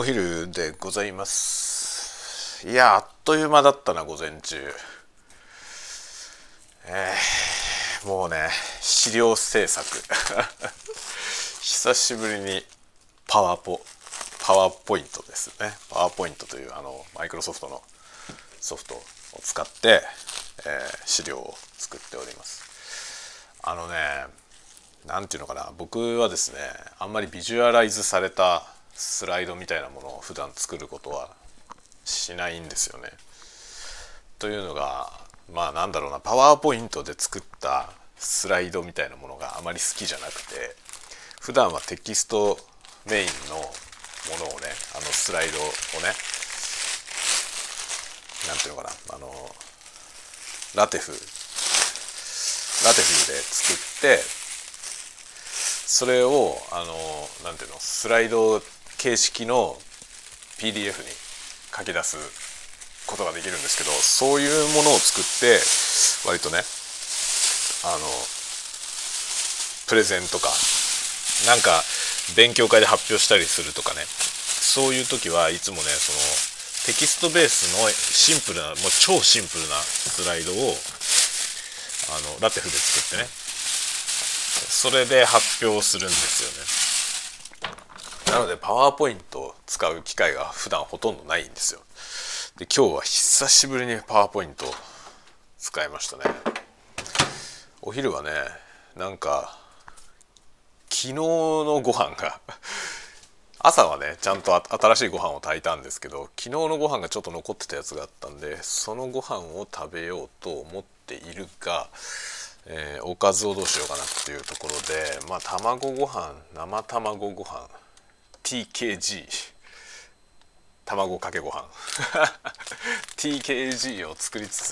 お昼でございます。いやあっという間だったな午前中。えー、もうね資料制作。久しぶりにパワーポパワーポイントですね。パワーポイントというあのマイクロソフトのソフトを使って、えー、資料を作っております。あのね何て言うのかな。僕はですねあんまりビジュアライズされたスライドみたいなものを普段作ることはしないんですよね。というのがまあなんだろうなパワーポイントで作ったスライドみたいなものがあまり好きじゃなくて普段はテキストメインのものをねあのスライドをね何ていうのかなあのラテフラテフで作ってそれをあの何ていうのスライド形式の PDF に書き出すことができるんですけどそういうものを作って割とねあのプレゼンとかなんか勉強会で発表したりするとかね。そういう時はいつもねそのテキストベースのシンプルなもう超シンプルなスライドをあのラテフで作ってね。それで発表するんですよね。なのでパワーポイントを使う機会が普段ほとんどないんですよ。で今日は久しぶりにパワーポイントを使いましたね。お昼はねなんか昨日のご飯が 朝はねちゃんと新しいご飯を炊いたんですけど昨日のご飯がちょっと残ってたやつがあったんでそのご飯を食べようと思っているが、えー、おかずをどうしようかなっていうところでまあ卵ご飯生卵ご飯 TKG 卵かけご飯。TKG を作りつつ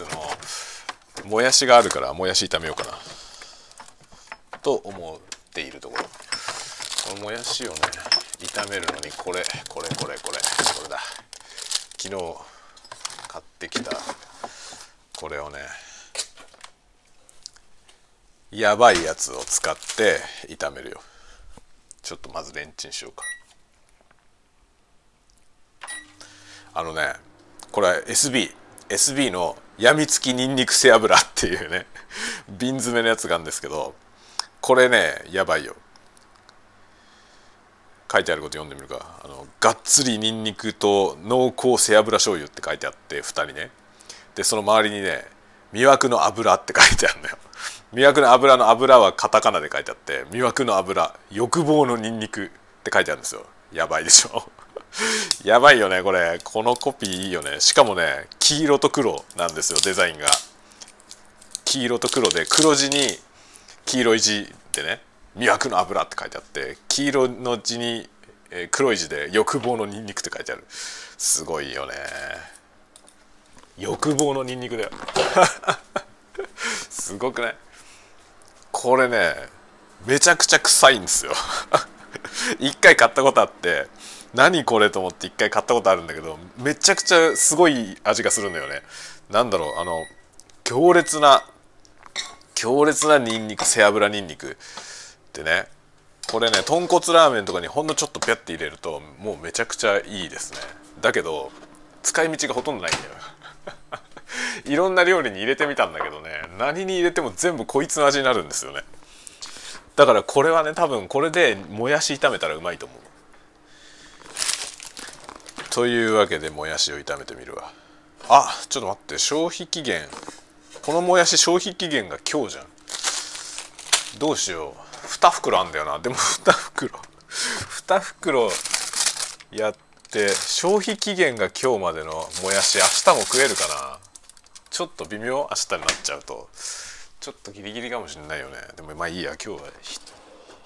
のもやしがあるからもやし炒めようかな。と思っているところ。このもやしをね炒めるのにこれこれこれこれこれだ。昨日買ってきたこれをねやばいやつを使って炒めるよ。ちょっとまずレンチンしようか。あのねこれ SB SB のやみつきにんにく背脂っていうね瓶詰めのやつがあるんですけどこれねやばいよ。書いてあること読んでみるか。あのがっつりにんにくと濃厚背脂醤油って書いてあって2人ね。でその周りにね魅惑の油って書いてあるのよ。魅惑の油の油はカタカナで書いてあって魅惑の油欲望のにんにくって書いてあるんですよ。やばいでしょ。やばいよねこれ。このコピーいいよね。しかもね黄色と黒なんですよデザインが。黄色と黒で黒地に黄色い字でね「魅惑の油」って書いてあって黄色の字に、黒い字で「欲望のニンニク」って書いてある。すごいよね。欲望のニンニクだよ。すごくない？これねめちゃくちゃ臭いんですよ。一回買ったことあって何これと思って一回買ったことあるんだけどめちゃくちゃすごい味がするんだよね。なんだろうあの強烈な強烈なニンニク背脂ニンニクってね。これね豚骨ラーメンとかにほんのちょっとピャッて入れるともうめちゃくちゃいいですね。だけど使い道がほとんどないんだよ。いろんな料理に入れてみたんだけどね何に入れても全部こいつの味になるんですよね。だからこれはね多分これでもやし炒めたらうまいと思う。というわけでもやしを炒めてみるわ。あちょっと待って。消費期限。このもやし消費期限が今日じゃん。どうしよう。2袋あんだよな。でも2袋。2袋やって消費期限が今日までのもやし明日も食えるかな。ちょっと微妙。明日になっちゃうと。ちょっとギリギリかもしれないよね。でもまあいいや。今日は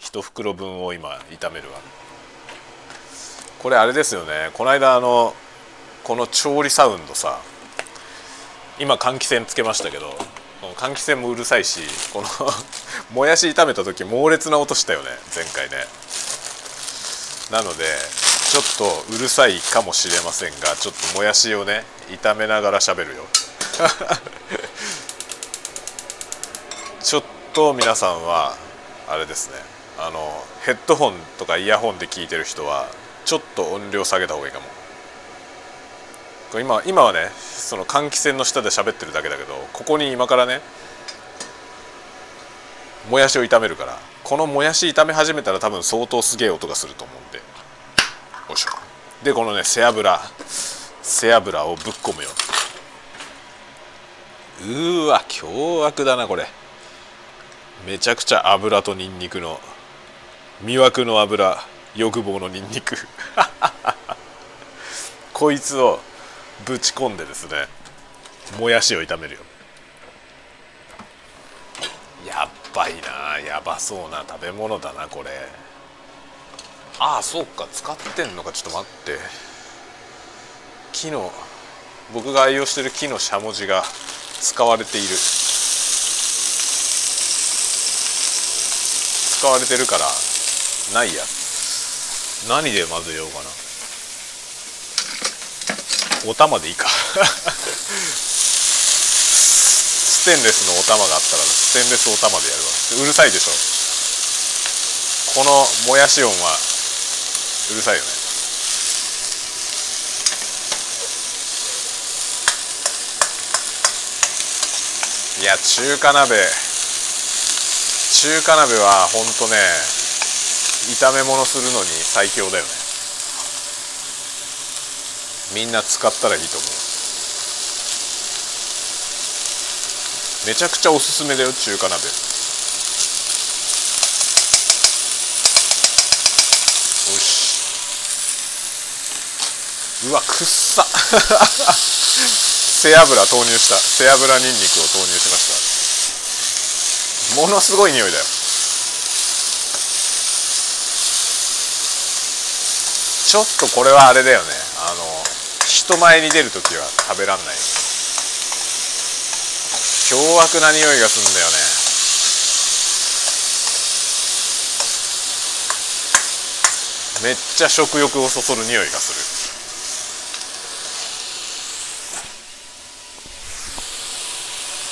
1袋分を今炒めるわ。これあれですよね。この間あのこの調理サウンドさ今換気扇つけましたけど換気扇もうるさいしこの もやし炒めた時猛烈な音したよね前回ね。なのでちょっとうるさいかもしれませんがちょっともやしをね炒めながら喋るよ。ちょっと皆さんはあれですねあのヘッドホンとかイヤホンで聞いてる人はちょっと音量下げた方がいいかも。今今はねその換気扇の下で喋ってるだけだけどここに今からねもやしを炒めるからこのもやし炒め始めたら多分相当すげえ音がすると思うんで。よいしょ。でこのね背脂。背脂をぶっ込むよ。うーわ凶悪だなこれ。めちゃくちゃ油とニンニクの魅惑の油。欲望のニンニク。こいつをぶち込んでですねもやしを炒めるよ。やっばいなやばそうな食べ物だなこれ。ああそうか使ってんのかちょっと待って。木の僕が愛用してる木のしゃもじが使われている。使われてるからないや。つ何で混ぜようかな。お玉でいいか。ステンレスのお玉があったらステンレスお玉でやるわ。うるさいでしょ。このもやし音はうるさいよね。いや中華鍋。中華鍋はほんとね炒め物するのに最強だよね。みんな使ったらいいと思う。めちゃくちゃおすすめだよ中華鍋。よしうわくっさ。背脂投入した。背脂にんにくを投入しました。ものすごい匂いだよ。ちょっとこれはあれだよね。あの人前に出る時は食べらんない。凶悪な匂いがするんだよね。めっちゃ食欲をそそる匂いがす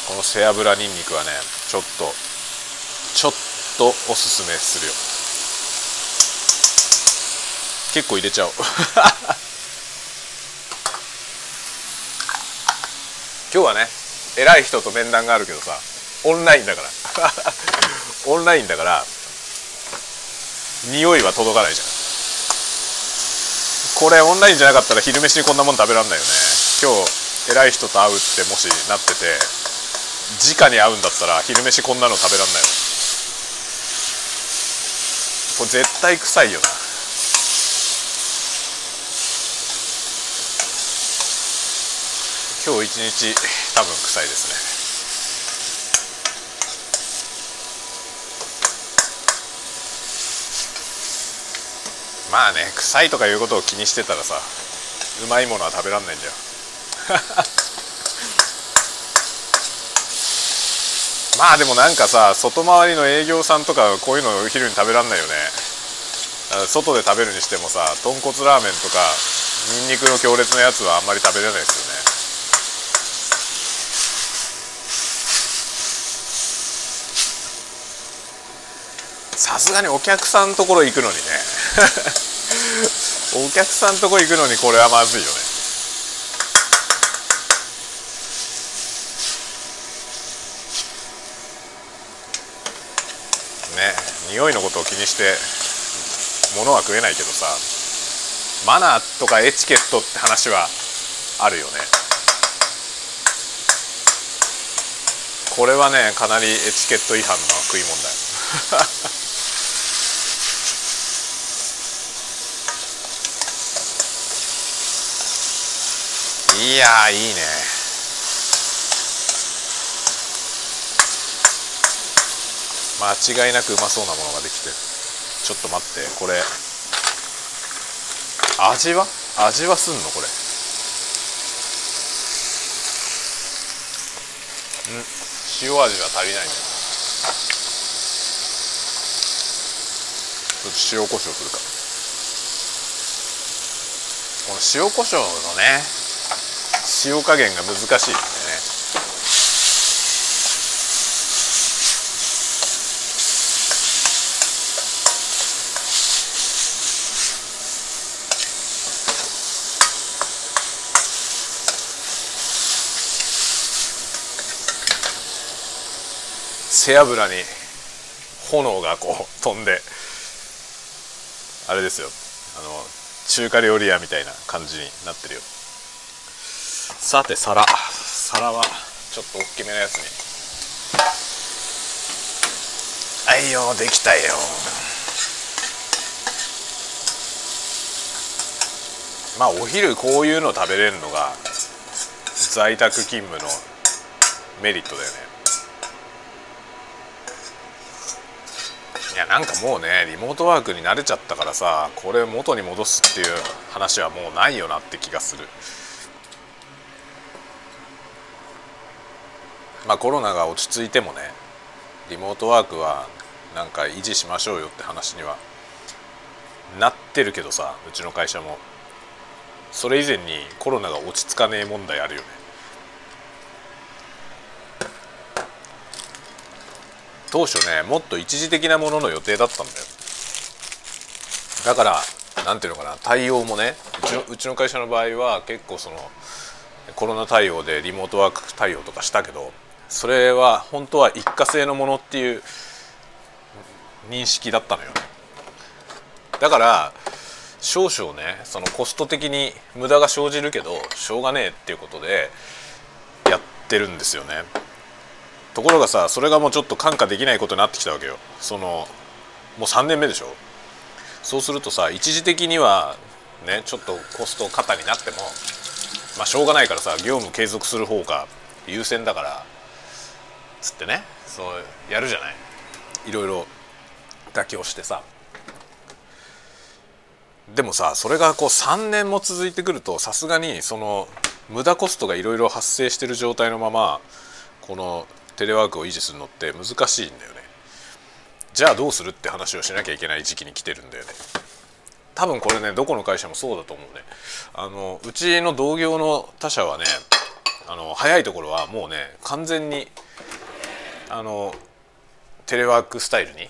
る。この背脂にんにくはねちょっとちょっとおすすめするよ。結構入れちゃう。今日はね偉い人と面談があるけどさオンラインだから。オンラインだから匂いは届かないじゃん。これオンラインじゃなかったら昼飯にこんなもん食べらんないよね。今日偉い人と会うってもしなってて直に会うんだったら昼飯こんなの食べらんないよ。これ絶対臭いよな。今日一日多分臭いですね。まあね臭いとかいうことを気にしてたらさうまいものは食べらんないんだよ。まあでもなんかさ外回りの営業さんとかこういうのお昼に食べらんないよね。外で食べるにしてもさ豚骨ラーメンとかニンニクの強烈なやつはあんまり食べれないですよね。さすがにお客さんのところ行くのにね。お客さんのところ行くのにこれはまずいよね。ね匂いのことを気にして物は食えないけどさマナーとかエチケットって話はあるよね。これはねかなりエチケット違反の食い物だよ。いやいいね。間違いなくうまそうなものができてる。ちょっと待ってこれ。味は？味はすんの？これ。ん？塩味は足りないね。ちょっと塩コショウするか。この塩コショウのね塩加減が難しいですね。背脂に炎がこう飛んであれですよ。あの中華料理屋みたいな感じになってるよ。さて皿。皿はちょっと大きめなやつに。はいよできたよ。まあお昼こういうの食べれるのが在宅勤務のメリットだよね。いやなんかもうねリモートワークに慣れちゃったからさこれ元に戻すっていう話はもうないよなって気がする。まあコロナが落ち着いてもねリモートワークはなんか維持しましょうよって話にはなってるけどさうちの会社も。それ以前にコロナが落ち着かねえ問題あるよね。当初ねもっと一時的なものの予定だったんだよ。だからなんていうのかな対応もねうちのうちの会社の場合は結構そのコロナ対応でリモートワーク対応とかしたけどそれは本当は一過性のものっていう認識だったのよだから少々ねそのコスト的に無駄が生じるけどしょうがねえっていうことでやってるんですよね。ところがさそれがもうちょっと看過できないことになってきたわけよ。そのもう3年目でしょ。そうするとさ一時的にはねちょっとコスト過になってもまあしょうがないからさ業務継続する方が優先だからつってね。そうやるじゃない。いろいろ妥協してさ。でもさそれがこう3年も続いてくるとさすがにその無駄コストがいろいろ発生してる状態のままこのテレワークを維持するのって難しいんだよね。じゃあどうするって話をしなきゃいけない時期に来てるんだよね。多分これねどこの会社もそうだと思うね。あのうちの同業の他社はねあの早いところはもうね完全にあのテレワークスタイルに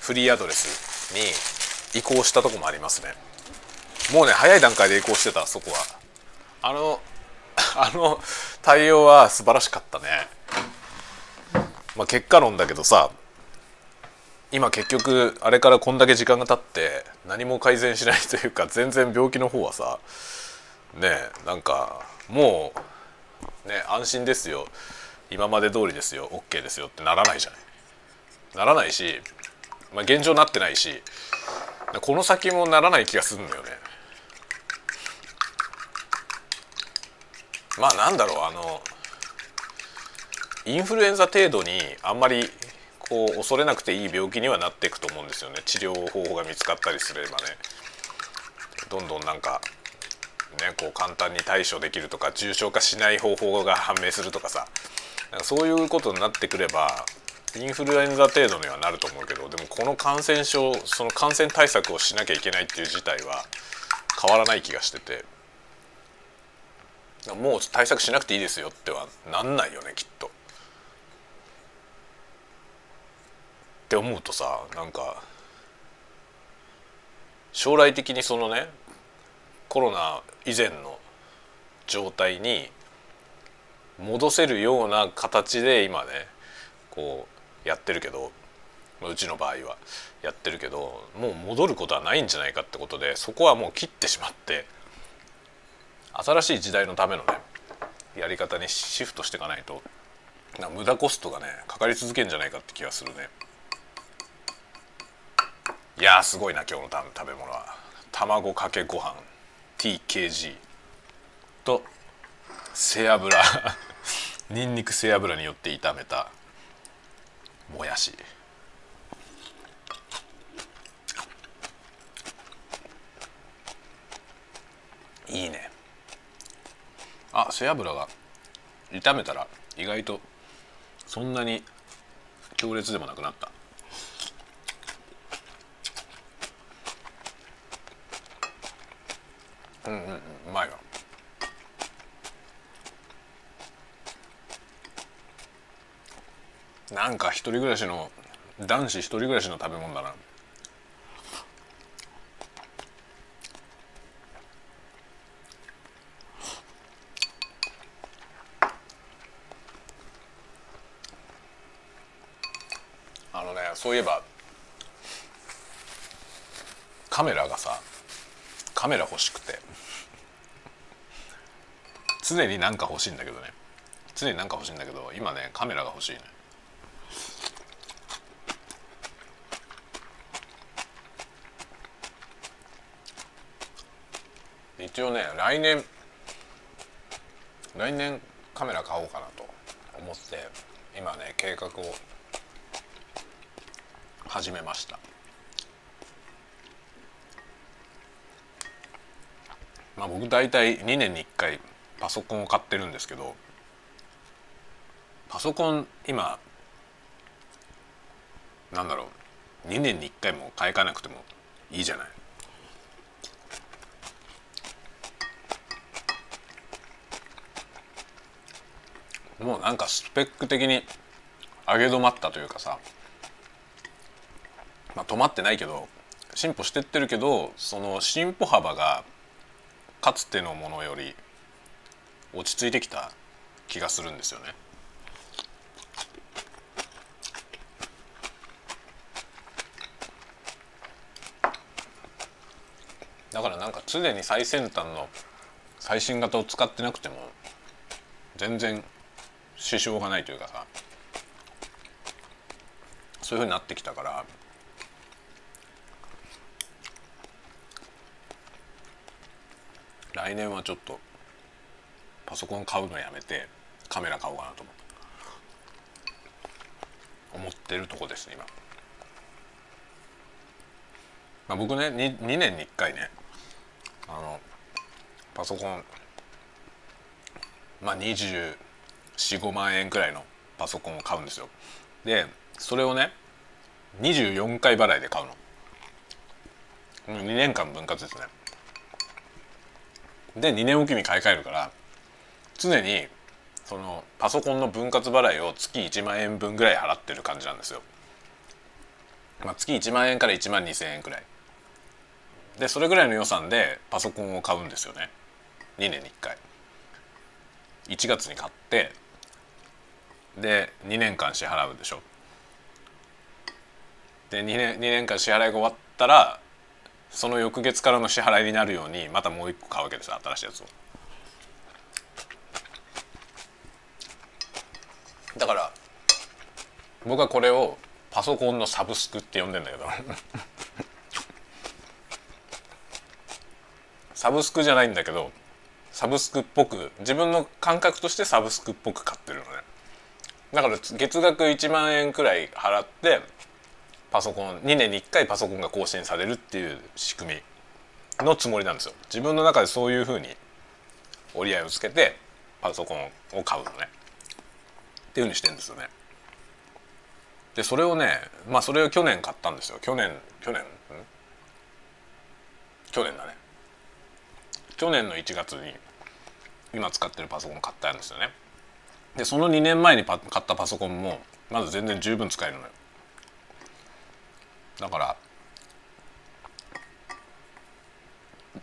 フリーアドレスに移行したとこもありますね。もうね早い段階で移行してたそこは。あの あの対応は素晴らしかったね。まあ結果論だけどさ今結局あれからこんだけ時間が経って何も改善しないというか全然病気の方はさねなんかもうね安心ですよ。今まで通りですよ OK ですよってならないじゃない。ならないし、まあ、現状なってないしこの先もならない気がするんだよね。まあなんだろうあのインフルエンザ程度にあんまりこう恐れなくていい病気にはなっていくと思うんですよね。治療方法が見つかったりすればね。どんどんなんかねこう簡単に対処できるとか重症化しない方法が判明するとかさ。そういうことになってくればインフルエンザ程度にはなると思うけどでもこの感染症その感染対策をしなきゃいけないっていう事態は変わらない気がしててもう対策しなくていいですよってはなんないよねきっと。って思うとさなんか将来的にそのねコロナ以前の状態に戻せるような形で今ねこうやってるけどうちの場合はやってるけどもう戻ることはないんじゃないかってことでそこはもう切ってしまって新しい時代のためのねやり方にシフトしていかないと無駄コストがねかかり続けるんじゃないかって気がするね。いやすごいな今日の食べ物は。卵かけご飯 TKG と背脂。にんにく背脂によって炒めたもやし。いいね。あ背脂が炒めたら意外とそんなに強烈でもなくなったうんうんうまいわなんか一人暮らしの男子一人暮らしの食べ物だな。あのねそういえばカメラがさカメラ欲しくて常に何か欲しいんだけどね。常に何か欲しいんだけど今ねカメラが欲しいね一応ね来年来年カメラ買おうかなと思って今ね計画を始めました。まあ僕大体2年に1回パソコンを買ってるんですけどパソコン今なんだろう2年に1回も買い替えなくてもいいじゃない。もうなんかスペック的に上げ止まったというかさまあ止まってないけど進歩してってるけどその進歩幅がかつてのものより落ち着いてきた気がするんですよね。だからなんか常に最先端の最新型を使ってなくても全然支障がないというかさ。そういうふうになってきたから。来年はちょっとパソコン買うのやめてカメラ買おうかなと思って。るとこです今、まあ、僕ね 2, 2年に1回ねあのパソコンまあ45万円くらいのパソコンを買うんですよ。でそれをね24回払いで買うの。2年間分割ですね。で2年おきに買い替えるから常にそのパソコンの分割払いを月1万円分ぐらい払ってる感じなんですよ。まあ、月1万円から1万2,000円くらい。でそれぐらいの予算でパソコンを買うんですよね。2年に1回。1月に買ってで2年間支払うでしょ。で2年 ,2 年間支払いが終わったらその翌月からの支払いになるようにまたもう一個買うわけです新しいやつを。だから僕はこれをパソコンのサブスクって呼んでんだけど。サブスクじゃないんだけどサブスクっぽく自分の感覚としてサブスクっぽく買ってるのね。だから月額1万円くらい払ってパソコン2年に1回パソコンが更新されるっていう仕組みのつもりなんですよ。自分の中でそういうふうに折り合いをつけてパソコンを買うのね。っていうふうにしてんですよね。でそれをねまあそれを去年買ったんですよ。去年去年去年だね。去年の1月に今使ってるパソコン買ったんですよね。でその2年前に買ったパソコンもまだ全然十分使えるのよ。だから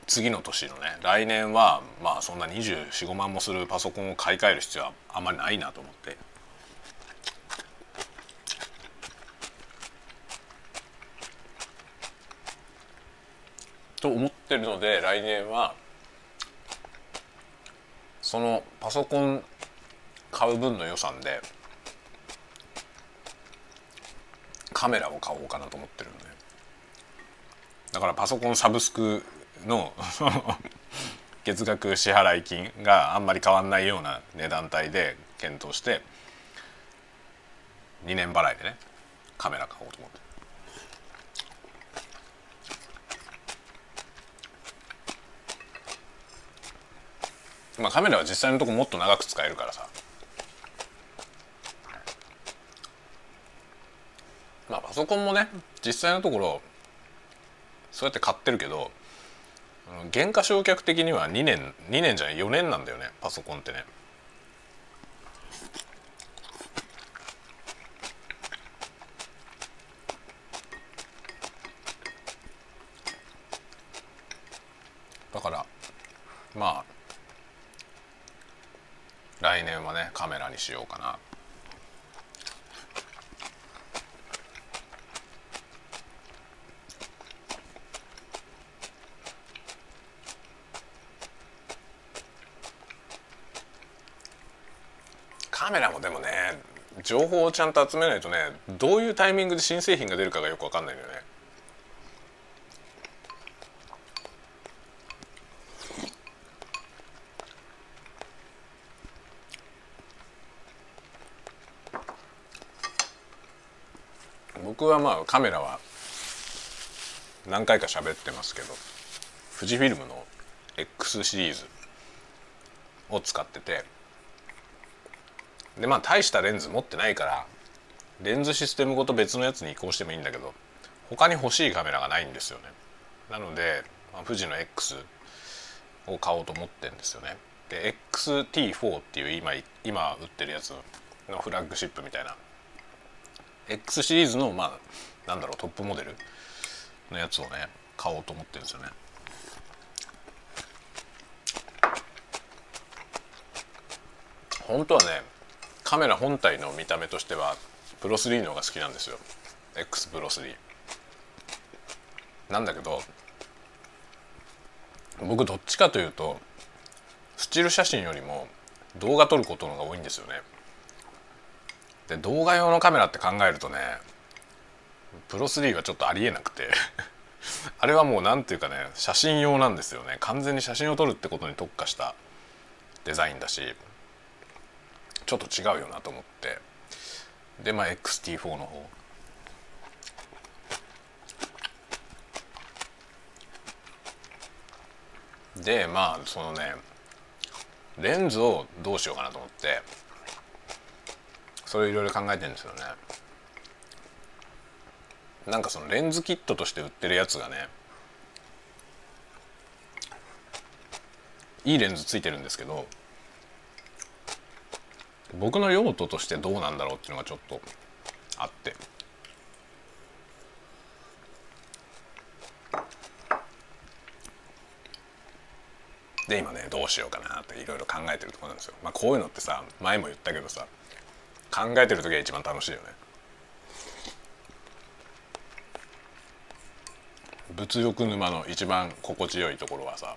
次の年のね来年はまあそんな245万もするパソコンを買い替える必要はあまりないなと思って。と思ってるので来年はそのパソコン買う分の予算でカメラを買おうかなと思ってるんでだからパソコンサブスクの 月額支払い金があんまり変わんないような値段帯で検討して2年払いでねカメラ買おうと思って。まあカメラは実際のとこもっと長く使えるからさまあパソコンもね実際のところそうやって買ってるけど原価償却的には2年2年じゃない4年なんだよねパソコンってね。だからまあ来年はねカメラにしようかなカメラもでもね情報をちゃんと集めないとねどういうタイミングで新製品が出るかがよく分かんないのよね。僕はまあカメラは何回か喋ってますけど富士フィルムの X シリーズを使っててでまあ大したレンズ持ってないからレンズシステムごと別のやつに移行してもいいんだけど他に欲しいカメラがないんですよね。なので、まあ、富士の X を買おうと思ってんですよね。で XT4 っていう今今売ってるやつのフラッグシップみたいな。X シリーズのまあなんだろうトップモデルのやつをね買おうと思ってるんですよね。本当はねカメラ本体の見た目としてはプロ3の方が好きなんですよ。X プロ3なんだけど僕どっちかというとスチール写真よりも動画撮ることの方が多いんですよね。で動画用のカメラって考えるとねプロ3はちょっとありえなくて。あれはもう何ていうかね写真用なんですよね。完全に写真を撮るってことに特化したデザインだし。ちょっと違うよなと思って。でまあ XT4 の方。でまあそのねレンズをどうしようかなと思って。それいろいろ考えてるんですよね。なんかそのレンズキットとして売ってるやつがねいいレンズついてるんですけど僕の用途としてどうなんだろうっていうのがちょっとあってで今ねどうしようかなっていろいろ考えてるところなんですよ。まあこういうのってさ前も言ったけどさ考えてる時が一番楽しいよね。物欲沼の一番心地よいところはさ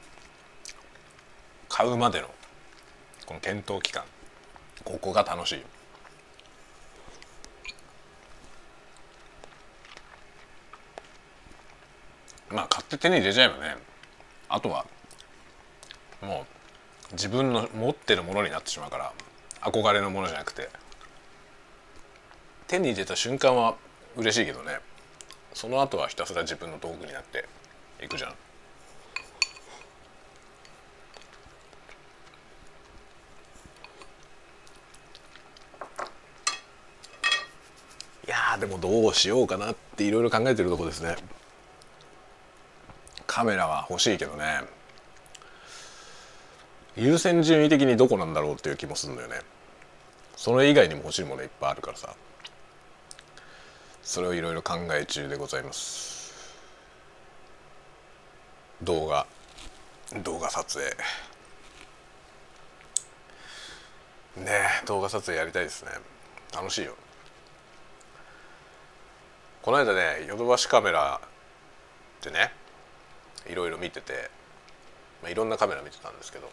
買うまでのこの検討期間ここが楽しい。まあ買って手に入れちゃえばね。あとはもう自分の持ってるものになってしまうから憧れのものじゃなくて。手に入れた瞬間は嬉しいけどね。その後はひたすら自分の道具になっていくじゃん。でもどうしようかなっていろいろ考えてるとこですね。カメラは欲しいけどね優先順位的にどこなんだろうっていう気もするんだよね。それ以外にも欲しいものいっぱいあるからさ。それをいろいろ考え中でございます動画動画撮影ね動画撮影やりたいですね楽しいよこの間ねヨドバシカメラってねいろいろ見てて、まあ、いろんなカメラ見てたんですけど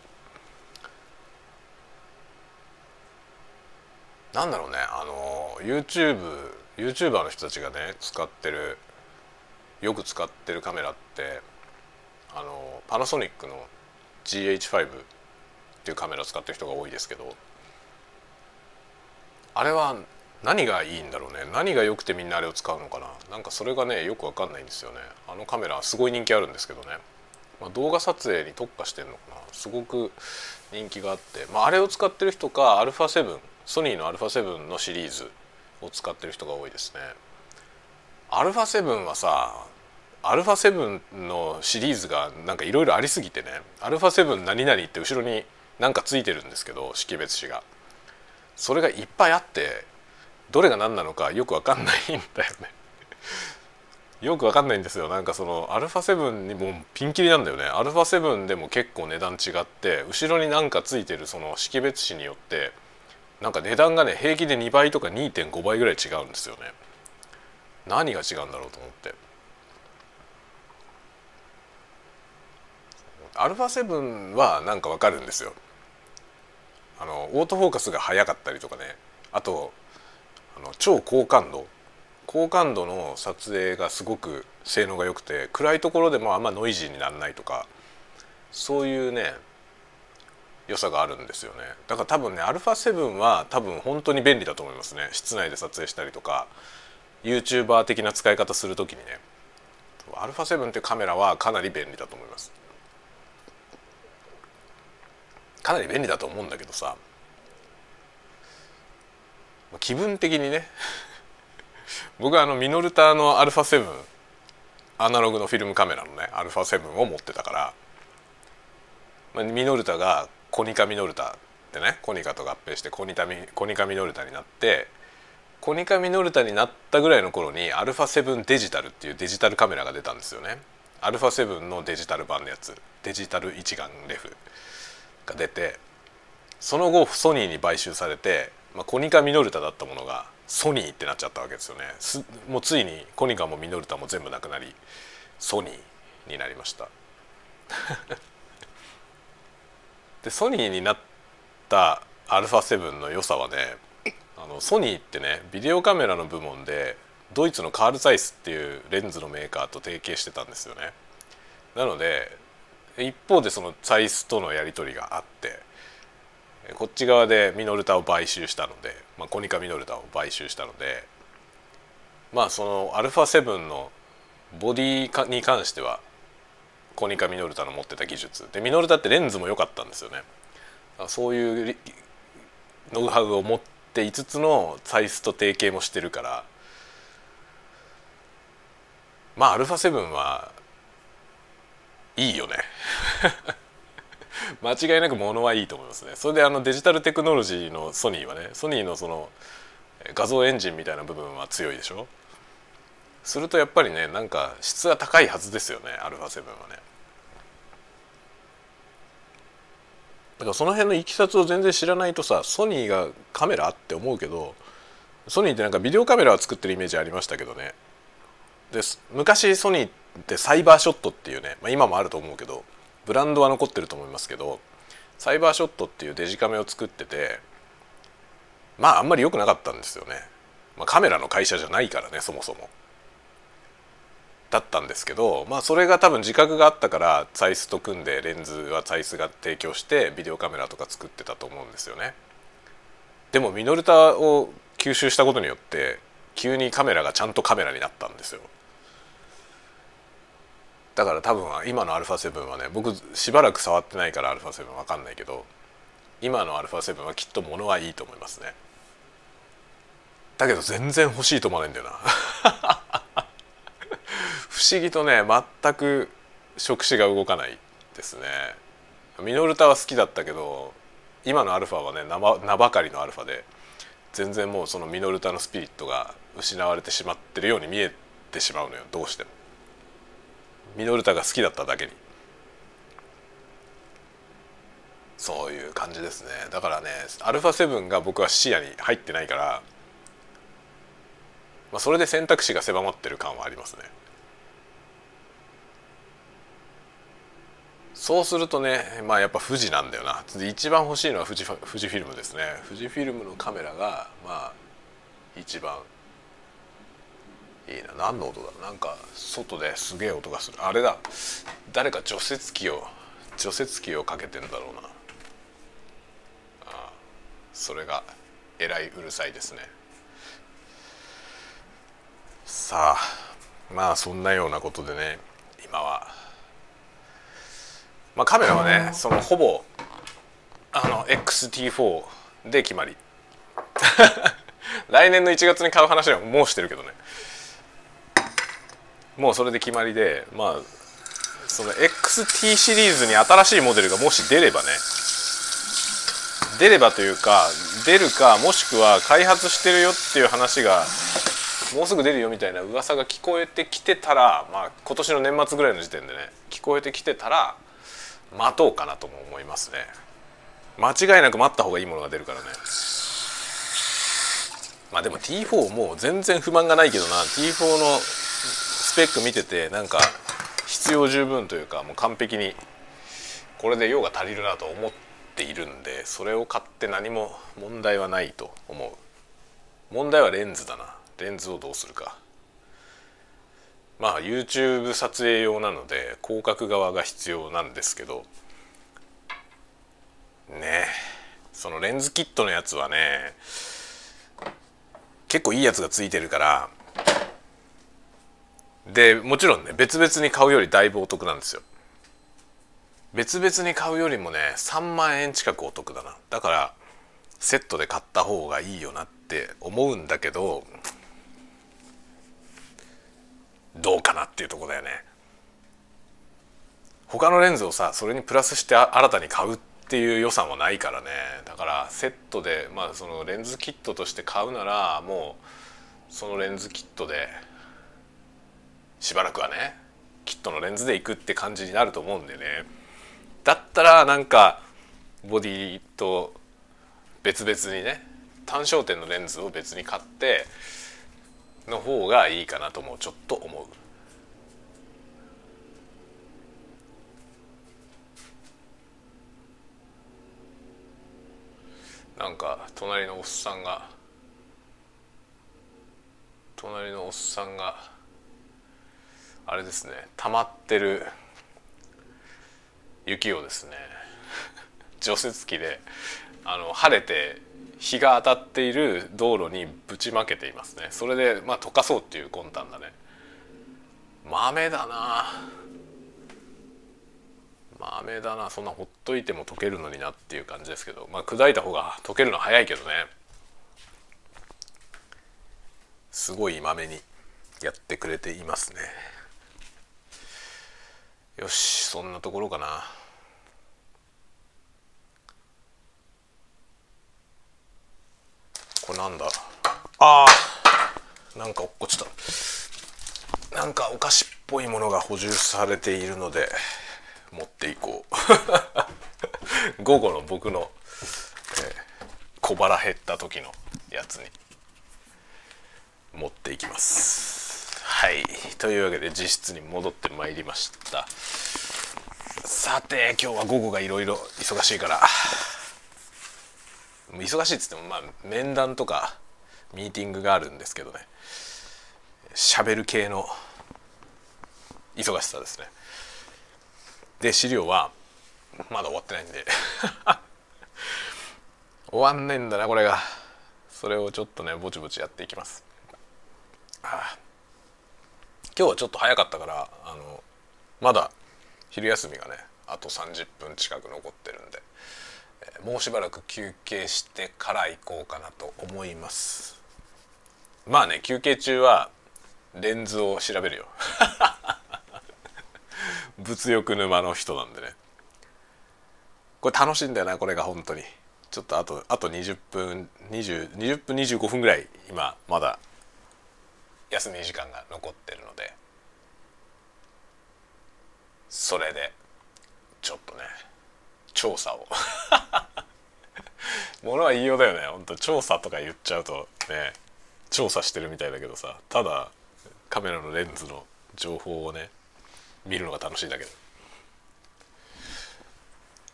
なんだろうねあの YouTube YouTuber の人たちがね使ってるよく使ってるカメラってあのパナソニックの GH5 っていうカメラ使ってる人が多いですけどあれは何がいいんだろうね何が良くてみんなあれを使うのかななんかそれがねよく分かんないんですよねあのカメラすごい人気あるんですけどね、まあ、動画撮影に特化してるのかなすごく人気があって、まあ、あれを使ってる人か α7 ソニーの α7 のシリーズを使ってる人が多いですね。α7 はさ α7 のシリーズがなんかいろいろありすぎてね α7 何々って後ろになんかついてるんですけど識別紙がそれがいっぱいあって どれが何なのかよく分かんないんだよね。よく分かんないんですよ。なんかその α7 にもピンキリなんだよね。α7 でも結構値段違って後ろになんかついてるその識別紙によってなんか値段がね平気で2倍とか2.5倍ぐらい違うんですよね。何が違うんだろうと思って。アルファ7はなんかわかるんですよ。あのオートフォーカスが速かったりとかね。あとあの超高感度。高感度の撮影がすごく性能が良くて暗いところでもあんまノイジーにならないとかそういうね良さがあるんですよね。だから多分ね α7 は多分本当に便利だと思いますね。室内で撮影したりとか YouTuber 的な使い方する時にね。α7 ってカメラはかなり便利だと思います。かなり便利だと思うんだけどさ気分的にね僕はあのミノルタの α7 アナログのフィルムカメラのね α7 を持ってたから、まあ、ミノルタがコニカミノルタでねコニカと合併してコニタミコニカミノルタになってコニカミノルタになったぐらいの頃に α7 デジタルっていうデジタルカメラが出たんですよね α7 のデジタル版のやつデジタル一眼レフが出てその後ソニーに買収されて、 まあ、コニカミノルタだったものがソニーってなっちゃったわけですよね。もうついにコニカもミノルタも全部なくなりソニーになりました。でソニーになった α7 の良さはねあのソニーってねビデオカメラの部門でドイツのカール・ザイスっていうレンズのメーカーと提携してたんですよね。なので一方でそのザイスとのやり取りがあってこっち側でミノルタを買収したので、まあ、コニカミノルタを買収したのでまあその α7 のボディに関してはコニカミノルタの持ってた技術。でミノルタってレンズも良かったんですよね。そういうノウハウを持って5つのサイズと提携もしてるから。まあ α7 はいいよね。間違いなくものはいいと思いますね。それであのデジタルテクノロジーのソニーはねソニーのその画像エンジンみたいな部分は強いでしょ？するとやっぱりねなんか質が高いはずですよね α7 はね。だからその辺のいきさつを全然知らないとさソニーがカメラって思うけどソニーってなんかビデオカメラを作ってるイメージありましたけどね。で昔ソニーってサイバーショットっていうね、まあ、今もあると思うけどブランドは残ってると思いますけどサイバーショットっていうデジカメを作っててまああんまり良くなかったんですよね、まあ、カメラの会社じゃないからねそもそも。だったんですけどまあそれが多分自覚があったからサイスと組んでレンズはサイスが提供してビデオカメラとか作ってたと思うんですよね。でもミノルタを吸収したことによって急にカメラがちゃんとカメラになったんですよ。だから多分今の α7 はね僕しばらく触ってないから α7 分かんないけど今の α7 はきっとものはいいと思いますねだけど全然欲しいと思わないんだよな不思議とね全く触手が動かないですねミノルタは好きだったけど今のアルファはね名ばかりのアルファで全然もうそのミノルタのスピリットが失われてしまってるように見えてしまうのよどうしても ミノルタが好きだっただけに。そういう感じですね。だからねアルファ7が僕は視野に入ってないから、まあ、それで選択肢が狭まってる感はありますね。そうするとねまあやっぱ富士なんだよな。一番欲しいのは富士富士フィルムですね。富士フィルムのカメラがまあ一番いいな。何の音だなんか外ですげえ音がする。あれだ。誰か除雪機を除雪機をかけてんだろうな。あそれがえらいうるさいですね。さあ。まあそんなようなことでね。今は。まあ、カメラはねそのほぼあの XT4 で決まり。来年の1月に買う話はもうしてるけどねもうそれで決まりでまあその XT シリーズに新しいモデルがもし出ればね出ればというか出るかもしくは開発してるよっていう話がもうすぐ出るよみたいな噂が聞こえてきてたらまあ今年の年末ぐらいの時点でね聞こえてきてたら待とうかなとも思いますね。間違いなく待った方がいいものが出るからね。まあでも T4 もう全然不満がないけどな。T4 のスペック見ててなんか必要十分というかもう完璧にこれで用が足りるなと思っているんでそれを買って何も問題はないと思う。問題はレンズだな。レンズをどうするか。まあ YouTube 撮影用なので広角側が必要なんですけどねそのレンズキットのやつはね結構いいやつがついてるからでもちろんね別々に買うよりだいぶお得なんですよ。別々に買うよりもね3万円近くお得だな。だからセットで買った方がいいよなって思うんだけどどうかなっていうとこだよね。他のレンズをさそれにプラスして新たに買うっていう予算はないからね。だからセットでまあそのレンズキットとして買うならもうそのレンズキットでしばらくはねキットのレンズでいくって感じになると思うんでねだったらなんかボディと別々にね単焦点のレンズを別に買っての方がいいかなともちょっと思う。なんか隣のおっさんが隣のおっさんがあれですね。溜まってる雪をですね 除雪機であの晴れて日が当たっている道路にぶちまけていますね。それでまあ溶かそうっていう魂胆だね。豆だな。豆だな。そんなほっといても溶けるのになっていう感じですけど。まあ砕いた方が溶けるの早いけどね。すごい豆にやってくれていますね。よしそんなところかな。これなんだ？あーなんか落っこちた。なんかお菓子っぽいものが補充されているので持っていこう。午後の僕の、えー、小腹減った時のやつに持っていきます。はい。というわけで実質に戻ってまいりました。さて今日は午後がいろいろ忙しいから。忙しいっつってもまあ面談とかミーティングがあるんですけどね。喋る系の忙しさですね。で資料はまだ終わってないんで。終わんねえんだなこれが。それをちょっとねぼちぼちやっていきます。ああ。今日はちょっと早かったからあのまだ昼休みがねあと30分近く残ってるんで、えー、もうしばらく休憩してから行こうかなと思います。まあね休憩中はレンズを調べるよ。物欲沼の人なんでね。これ楽しいんだよなこれが本当に。ちょっとあとあと20分 20, 20分25分ぐらい今まだ休み時間が残ってるのでそれでちょっとね調査を。ものは言いようだよね。本当調査とか言っちゃうとね調査してるみたいだけどさただカメラのレンズの情報をね見るのが楽しいんだけど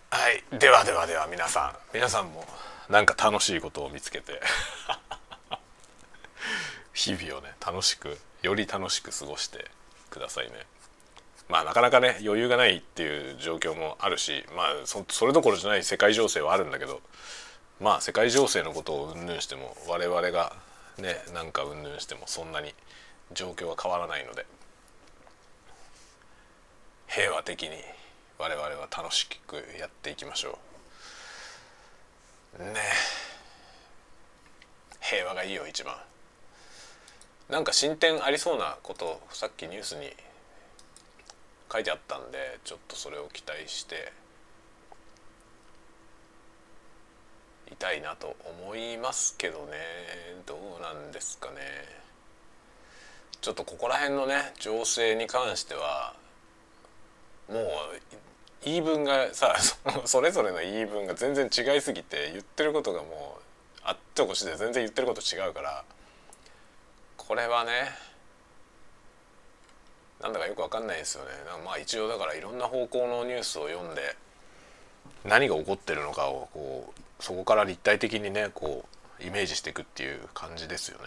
はい。ではではでは皆さん。皆さんも何か楽しいことを見つけて。日々をね楽しくより楽しく過ごしてくださいね。まあなかなかね余裕がないっていう状況もあるしまあそそれどころじゃない世界情勢はあるんだけどまあ世界情勢のことを云々しても我々がねなんか云々してもそんなに状況は変わらないので平和的に我々は楽しくやっていきましょう。ね。平和がいいよ一番。なんか進展ありそうなことさっきニュースに書いてあったんでちょっとそれを期待していたいなと思いますけどね。どうなんですかね。ちょっとここら辺のね情勢に関してはもう言い分がさ それぞれの言い分が全然違いすぎて言ってることがもうあっちょこしで全然言ってること違うからこれはねなんだかよくわかんないですよねまあ一応だからいろんな方向のニュースを読んで何が起こってるのかをこうそこから立体的にねこうイメージしていくっていう感じですよね。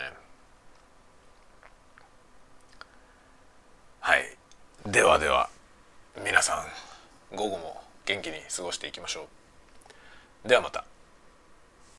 はいではでは皆さん午後も元気に過ごしていきましょう。ではまた。